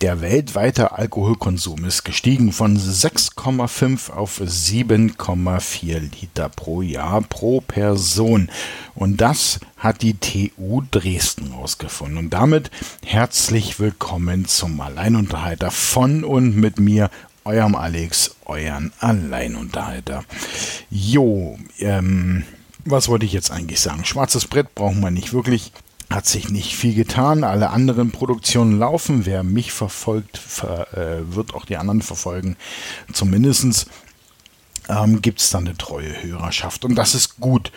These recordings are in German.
Der weltweite Alkoholkonsum ist gestiegen von 6,5 auf 7,4 Liter pro Jahr pro Person. Und das hat die TU Dresden rausgefunden. Und damit herzlich willkommen zum Alleinunterhalter von und mit mir, eurem Alex, euren Alleinunterhalter. Jo, ähm, was wollte ich jetzt eigentlich sagen? Schwarzes Brett brauchen wir nicht wirklich hat sich nicht viel getan. Alle anderen Produktionen laufen. Wer mich verfolgt, ver, äh, wird auch die anderen verfolgen. Zumindest ähm, gibt es dann eine treue Hörerschaft. Und das ist gut.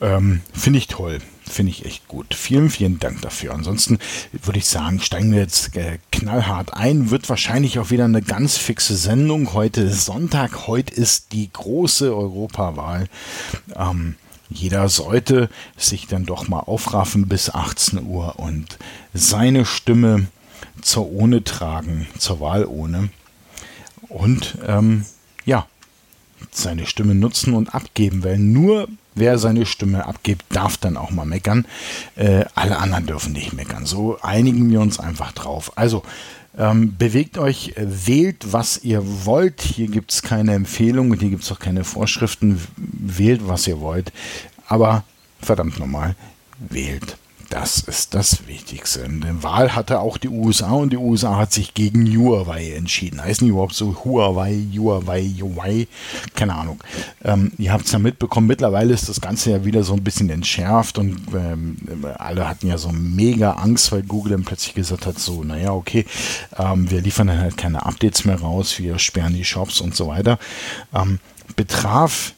Ähm, Finde ich toll. Finde ich echt gut. Vielen, vielen Dank dafür. Ansonsten würde ich sagen, steigen wir jetzt äh, knallhart ein. Wird wahrscheinlich auch wieder eine ganz fixe Sendung. Heute ist Sonntag. Heute ist die große Europawahl. Ähm, jeder sollte sich dann doch mal aufraffen bis 18 Uhr und seine Stimme zur Ohne tragen, zur Wahl ohne. Und ähm, ja, seine Stimme nutzen und abgeben, weil nur wer seine Stimme abgibt, darf dann auch mal meckern. Äh, alle anderen dürfen nicht meckern. So einigen wir uns einfach drauf. Also ähm, bewegt euch, wählt, was ihr wollt. Hier gibt es keine Empfehlung und hier gibt es auch keine Vorschriften. Wählt, was ihr wollt. Aber verdammt nochmal, wählt. Das ist das Wichtigste. Eine Wahl hatte auch die USA und die USA hat sich gegen Huawei entschieden. Heißen die überhaupt so Huawei, Huawei, Huawei? Keine Ahnung. Ähm, ihr habt es ja mitbekommen, mittlerweile ist das Ganze ja wieder so ein bisschen entschärft und ähm, alle hatten ja so mega Angst, weil Google dann plötzlich gesagt hat, so, naja, okay, ähm, wir liefern dann halt keine Updates mehr raus, wir sperren die Shops und so weiter. Ähm, betraf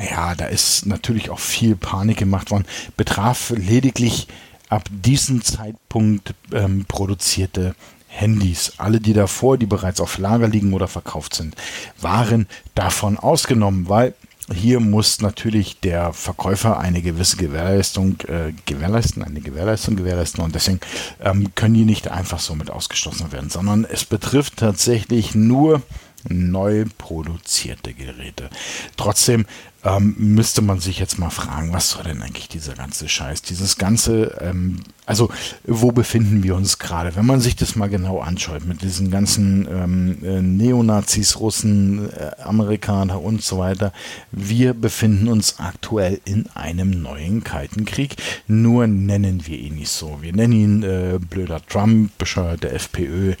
ja, da ist natürlich auch viel Panik gemacht worden, betraf lediglich ab diesem Zeitpunkt ähm, produzierte Handys. Alle, die davor, die bereits auf Lager liegen oder verkauft sind, waren davon ausgenommen, weil hier muss natürlich der Verkäufer eine gewisse Gewährleistung äh, gewährleisten, eine Gewährleistung gewährleisten und deswegen ähm, können die nicht einfach so mit ausgeschlossen werden, sondern es betrifft tatsächlich nur neu produzierte Geräte. Trotzdem ähm, müsste man sich jetzt mal fragen, was soll denn eigentlich dieser ganze Scheiß? Dieses ganze, ähm, also wo befinden wir uns gerade? Wenn man sich das mal genau anschaut, mit diesen ganzen ähm, äh, Neonazis, Russen, äh, Amerikaner und so weiter, wir befinden uns aktuell in einem neuen Kalten Krieg, nur nennen wir ihn nicht so. Wir nennen ihn äh, blöder Trump, bescheuerte FPÖ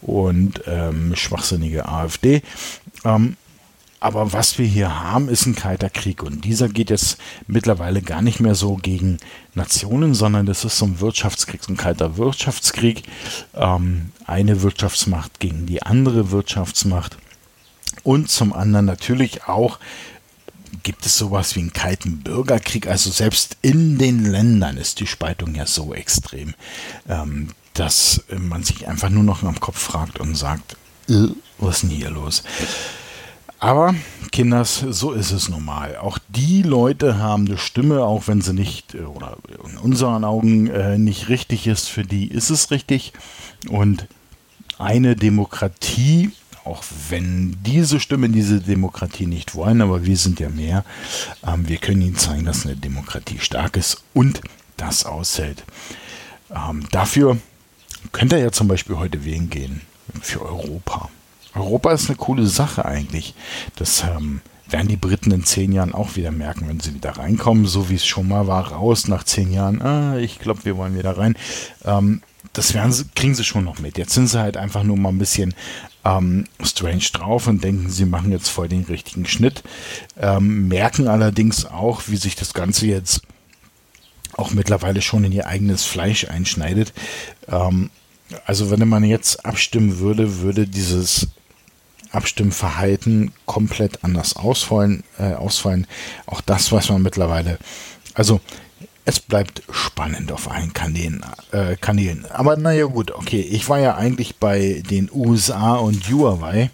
und ähm, schwachsinnige AfD. Ähm, aber was wir hier haben, ist ein kalter Krieg. Und dieser geht jetzt mittlerweile gar nicht mehr so gegen Nationen, sondern das ist so ein Wirtschaftskrieg, so ein kalter Wirtschaftskrieg. Ähm, eine Wirtschaftsmacht gegen die andere Wirtschaftsmacht. Und zum anderen natürlich auch gibt es sowas wie einen kalten Bürgerkrieg. Also selbst in den Ländern ist die Spaltung ja so extrem, ähm, dass man sich einfach nur noch am Kopf fragt und sagt, äh, was ist denn hier los? Aber, Kinders, so ist es normal. Auch die Leute haben eine Stimme, auch wenn sie nicht, äh, oder in unseren Augen äh, nicht richtig ist, für die ist es richtig. Und eine Demokratie, auch wenn diese Stimmen diese Demokratie nicht wollen, aber wir sind ja mehr, ähm, wir können ihnen zeigen, dass eine Demokratie stark ist und das aushält. Ähm, dafür könnt ihr ja zum Beispiel heute wählen gehen für Europa. Europa ist eine coole Sache eigentlich. Das ähm, werden die Briten in zehn Jahren auch wieder merken, wenn sie wieder reinkommen, so wie es schon mal war, raus nach zehn Jahren. Ah, ich glaube, wir wollen wieder rein. Ähm, das werden sie, kriegen sie schon noch mit. Jetzt sind sie halt einfach nur mal ein bisschen ähm, strange drauf und denken, sie machen jetzt voll den richtigen Schnitt. Ähm, merken allerdings auch, wie sich das Ganze jetzt auch mittlerweile schon in ihr eigenes Fleisch einschneidet. Ähm, also wenn man jetzt abstimmen würde, würde dieses Abstimmverhalten komplett anders ausfallen, äh, ausfallen. Auch das weiß man mittlerweile. Also es bleibt spannend auf allen Kanälen. Äh, Kanälen. Aber naja gut, okay. Ich war ja eigentlich bei den USA und Huawei.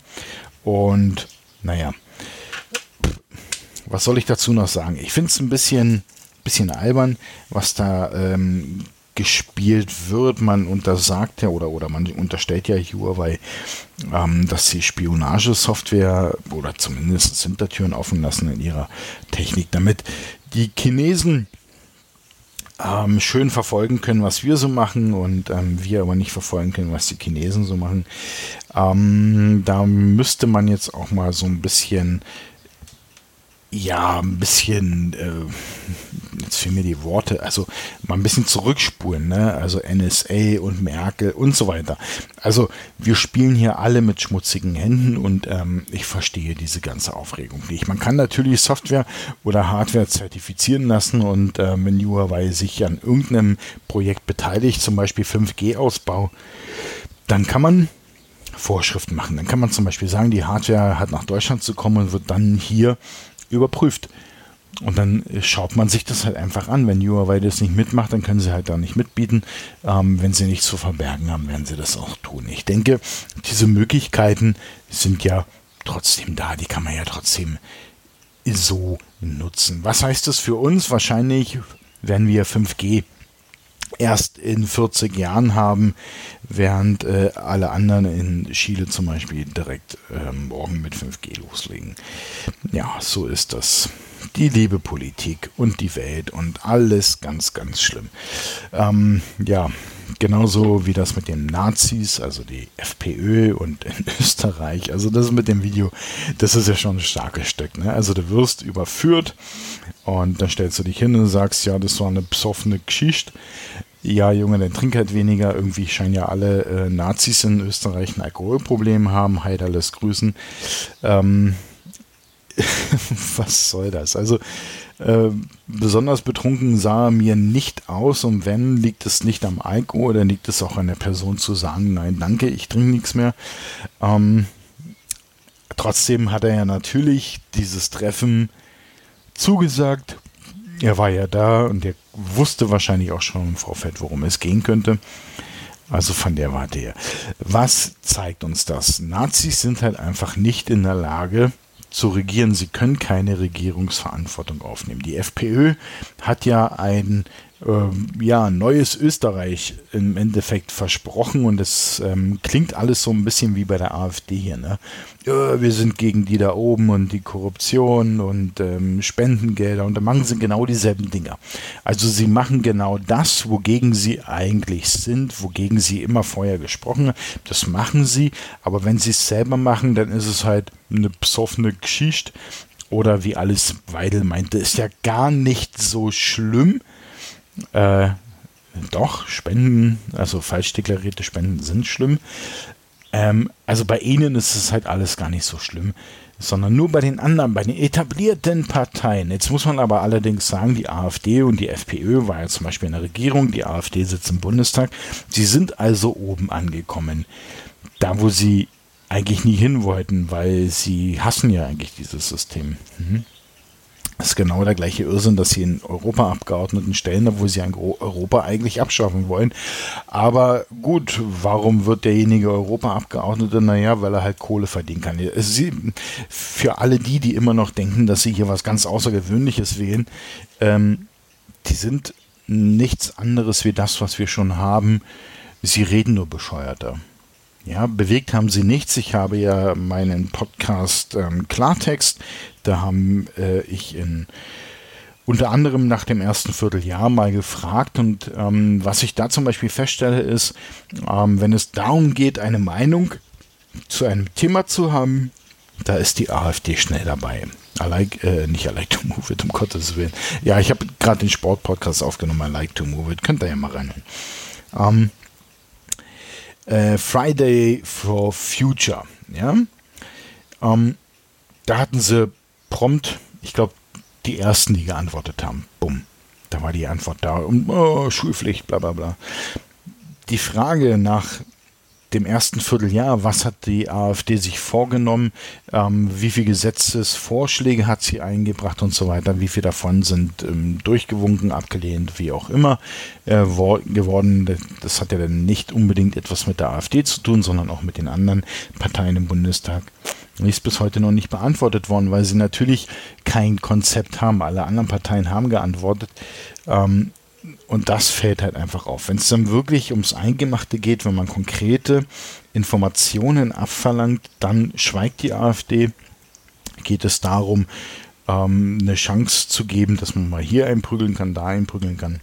Und naja, was soll ich dazu noch sagen? Ich finde es ein bisschen, bisschen albern, was da ähm, gespielt wird. Man untersagt ja oder, oder man unterstellt ja Huawei, ähm, dass sie Spionagesoftware oder zumindest Hintertüren offen lassen in ihrer Technik, damit die Chinesen ähm, schön verfolgen können, was wir so machen und ähm, wir aber nicht verfolgen können, was die Chinesen so machen. Ähm, da müsste man jetzt auch mal so ein bisschen ja, ein bisschen, äh, jetzt fehlen mir die Worte, also mal ein bisschen zurückspulen, ne? Also NSA und Merkel und so weiter. Also wir spielen hier alle mit schmutzigen Händen und ähm, ich verstehe diese ganze Aufregung nicht. Man kann natürlich Software oder Hardware zertifizieren lassen und äh, wenn Huawei sich an irgendeinem Projekt beteiligt, zum Beispiel 5G-Ausbau, dann kann man Vorschriften machen. Dann kann man zum Beispiel sagen, die Hardware hat nach Deutschland zu kommen und wird dann hier überprüft. Und dann schaut man sich das halt einfach an. Wenn Huawei das nicht mitmacht, dann können sie halt da nicht mitbieten. Ähm, wenn sie nichts zu verbergen haben, werden sie das auch tun. Ich denke, diese Möglichkeiten sind ja trotzdem da. Die kann man ja trotzdem so nutzen. Was heißt das für uns? Wahrscheinlich werden wir 5G erst in 40 Jahren haben, während äh, alle anderen in Chile zum Beispiel direkt äh, morgen mit 5G loslegen. Ja, so ist das. Die liebe Politik und die Welt und alles ganz, ganz schlimm. Ähm, ja, genauso wie das mit den Nazis, also die FPÖ und in Österreich. Also das mit dem Video, das ist ja schon ein starkes Stück. Ne? Also du wirst überführt und dann stellst du dich hin und sagst, ja, das war eine besoffene Geschichte ja, Junge, dann trink halt weniger. Irgendwie scheinen ja alle äh, Nazis in Österreich ein Alkoholproblem haben. Heid alles grüßen. Ähm, was soll das? Also, äh, besonders betrunken sah er mir nicht aus und wenn, liegt es nicht am Alkohol, dann liegt es auch an der Person zu sagen, nein, danke, ich trinke nichts mehr. Ähm, trotzdem hat er ja natürlich dieses Treffen zugesagt, er war ja da und er wusste wahrscheinlich auch schon im Vorfeld, worum es gehen könnte. Also von der Warte her. Was zeigt uns das? Nazis sind halt einfach nicht in der Lage zu regieren. Sie können keine Regierungsverantwortung aufnehmen. Die FPÖ hat ja ein ähm, ja, neues Österreich im Endeffekt versprochen und es ähm, klingt alles so ein bisschen wie bei der AfD hier. Ne? Ja, wir sind gegen die da oben und die Korruption und ähm, Spendengelder und da machen sie genau dieselben Dinger. Also sie machen genau das, wogegen sie eigentlich sind, wogegen sie immer vorher gesprochen haben. Das machen sie, aber wenn sie es selber machen, dann ist es halt eine psoffene Geschichte. Oder wie Alice Weidel meinte, ist ja gar nicht so schlimm äh, doch, Spenden, also falsch deklarierte Spenden sind schlimm. Ähm, also bei ihnen ist es halt alles gar nicht so schlimm, sondern nur bei den anderen, bei den etablierten Parteien. Jetzt muss man aber allerdings sagen, die AfD und die FPÖ war ja zum Beispiel in der Regierung, die AfD sitzt im Bundestag. Sie sind also oben angekommen. Da, wo sie eigentlich nie hin wollten, weil sie hassen ja eigentlich dieses System. Mhm. Das ist genau der gleiche Irrsinn, dass sie in Europaabgeordneten stellen, obwohl sie Europa eigentlich abschaffen wollen. Aber gut, warum wird derjenige Europaabgeordnete? Naja, weil er halt Kohle verdienen kann. Sie, für alle die, die immer noch denken, dass sie hier was ganz Außergewöhnliches wählen, ähm, die sind nichts anderes wie das, was wir schon haben. Sie reden nur bescheuerter. Ja, bewegt haben sie nichts. Ich habe ja meinen Podcast ähm, Klartext, da haben äh, ich in unter anderem nach dem ersten Vierteljahr mal gefragt und ähm, was ich da zum Beispiel feststelle ist, ähm, wenn es darum geht, eine Meinung zu einem Thema zu haben, da ist die AfD schnell dabei. Like, äh, nicht I like to move it, um Gottes Willen. Ja, ich habe gerade den Sportpodcast aufgenommen, I like to move it. Könnt ihr ja mal reinhören. Ähm, äh, Friday for Future. Ja? Ähm, da hatten sie prompt, ich glaube, die ersten, die geantwortet haben. Bumm. Da war die Antwort da. Und, oh, Schulpflicht, bla bla bla. Die Frage nach dem ersten Vierteljahr, was hat die AfD sich vorgenommen, ähm, wie viele Gesetzesvorschläge hat sie eingebracht und so weiter, wie viele davon sind ähm, durchgewunken, abgelehnt, wie auch immer äh, geworden. Das hat ja dann nicht unbedingt etwas mit der AfD zu tun, sondern auch mit den anderen Parteien im Bundestag. Die ist bis heute noch nicht beantwortet worden, weil sie natürlich kein Konzept haben. Alle anderen Parteien haben geantwortet. Ähm, und das fällt halt einfach auf. Wenn es dann wirklich ums Eingemachte geht, wenn man konkrete Informationen abverlangt, dann schweigt die AfD. Geht es darum, ähm, eine Chance zu geben, dass man mal hier einprügeln kann, da einprügeln kann.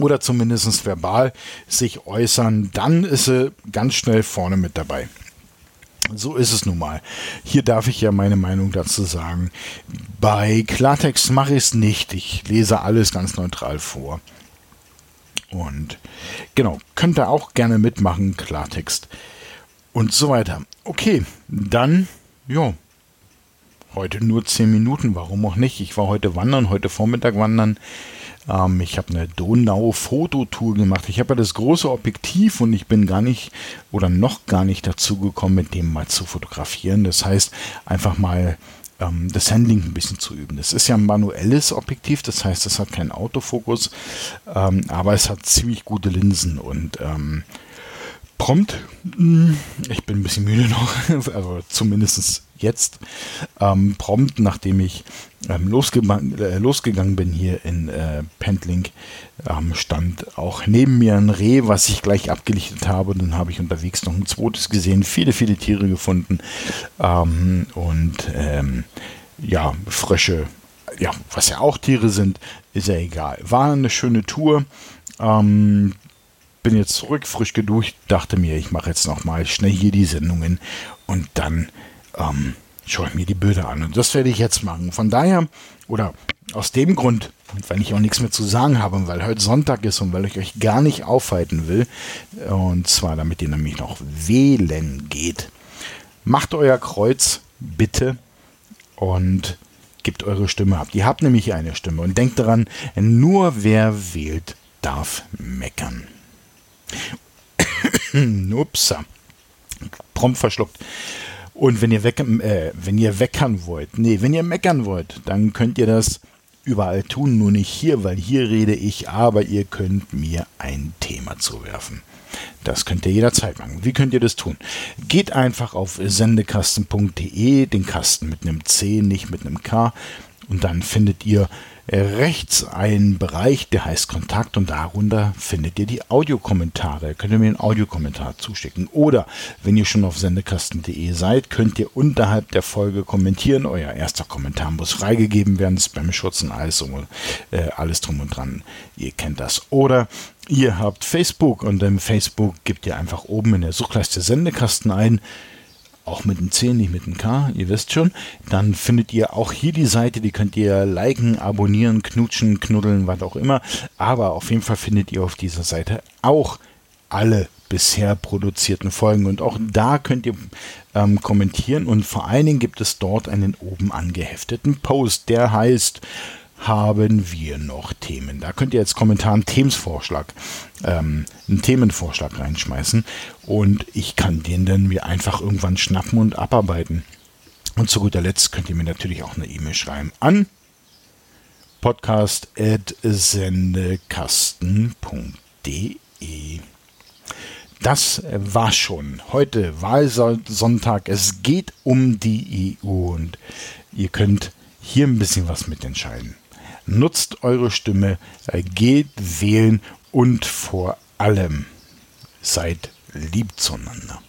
oder zumindest verbal sich äußern, dann ist sie ganz schnell vorne mit dabei. So ist es nun mal. Hier darf ich ja meine Meinung dazu sagen. Bei Klartext mache ich es nicht. Ich lese alles ganz neutral vor. Und genau, könnt ihr auch gerne mitmachen, Klartext. Und so weiter. Okay, dann, ja, heute nur 10 Minuten, warum auch nicht? Ich war heute wandern, heute Vormittag wandern. Ähm, ich habe eine Donau-Fototour gemacht. Ich habe ja das große Objektiv und ich bin gar nicht oder noch gar nicht dazu gekommen, mit dem mal zu fotografieren. Das heißt, einfach mal ähm, das Handling ein bisschen zu üben. Das ist ja ein manuelles Objektiv, das heißt, es hat keinen Autofokus, ähm, aber es hat ziemlich gute Linsen und prompt, hm, ich bin ein bisschen müde noch, also zumindest jetzt, ähm, prompt, nachdem ich ähm, losge äh, losgegangen bin hier in äh, Pendling, ähm, stand auch neben mir ein Reh, was ich gleich abgelichtet habe. Dann habe ich unterwegs noch ein zweites gesehen, viele, viele Tiere gefunden ähm, und ähm, ja, Frösche, ja, was ja auch Tiere sind, ist ja egal. War eine schöne Tour. Ähm, bin jetzt zurück, frisch geduscht, dachte mir, ich mache jetzt noch mal schnell hier die Sendungen und dann ähm, schaue ich mir die Bilder an. Und das werde ich jetzt machen. Von daher, oder aus dem Grund, weil ich auch nichts mehr zu sagen habe, weil heute Sonntag ist und weil ich euch gar nicht aufhalten will, und zwar damit ihr nämlich noch wählen geht, macht euer Kreuz bitte und gebt eure Stimme ab. Ihr habt nämlich eine Stimme und denkt daran, nur wer wählt, darf meckern. Upsa. Prompt verschluckt. Und wenn ihr, weg, äh, wenn ihr weckern wollt, nee, wenn ihr meckern wollt, dann könnt ihr das überall tun, nur nicht hier, weil hier rede ich, aber ihr könnt mir ein Thema zuwerfen. Das könnt ihr jederzeit machen. Wie könnt ihr das tun? Geht einfach auf sendekasten.de, den Kasten mit einem C, nicht mit einem K, und dann findet ihr rechts einen Bereich, der heißt Kontakt und darunter findet ihr die Audiokommentare. Könnt ihr mir einen Audiokommentar zuschicken. Oder wenn ihr schon auf sendekasten.de seid, könnt ihr unterhalb der Folge kommentieren. Euer erster Kommentar muss freigegeben werden, Spam-Schutz und alles, äh, alles drum und dran. Ihr kennt das. Oder ihr habt Facebook und im Facebook gebt ihr einfach oben in der Suchleiste Sendekasten ein auch mit einem C, nicht mit einem K, ihr wisst schon, dann findet ihr auch hier die Seite, die könnt ihr liken, abonnieren, knutschen, knuddeln, was auch immer. Aber auf jeden Fall findet ihr auf dieser Seite auch alle bisher produzierten Folgen. Und auch da könnt ihr ähm, kommentieren. Und vor allen Dingen gibt es dort einen oben angehefteten Post, der heißt haben wir noch Themen? Da könnt ihr jetzt Kommentar einen Themensvorschlag, ähm, einen Themenvorschlag reinschmeißen und ich kann den dann mir einfach irgendwann schnappen und abarbeiten. Und zu guter Letzt könnt ihr mir natürlich auch eine E-Mail schreiben an podcast.sendekasten.de. Das war schon heute Wahlsonntag. Es geht um die EU und ihr könnt hier ein bisschen was mitentscheiden. Nutzt eure Stimme, äh, geht wählen und vor allem seid lieb zueinander.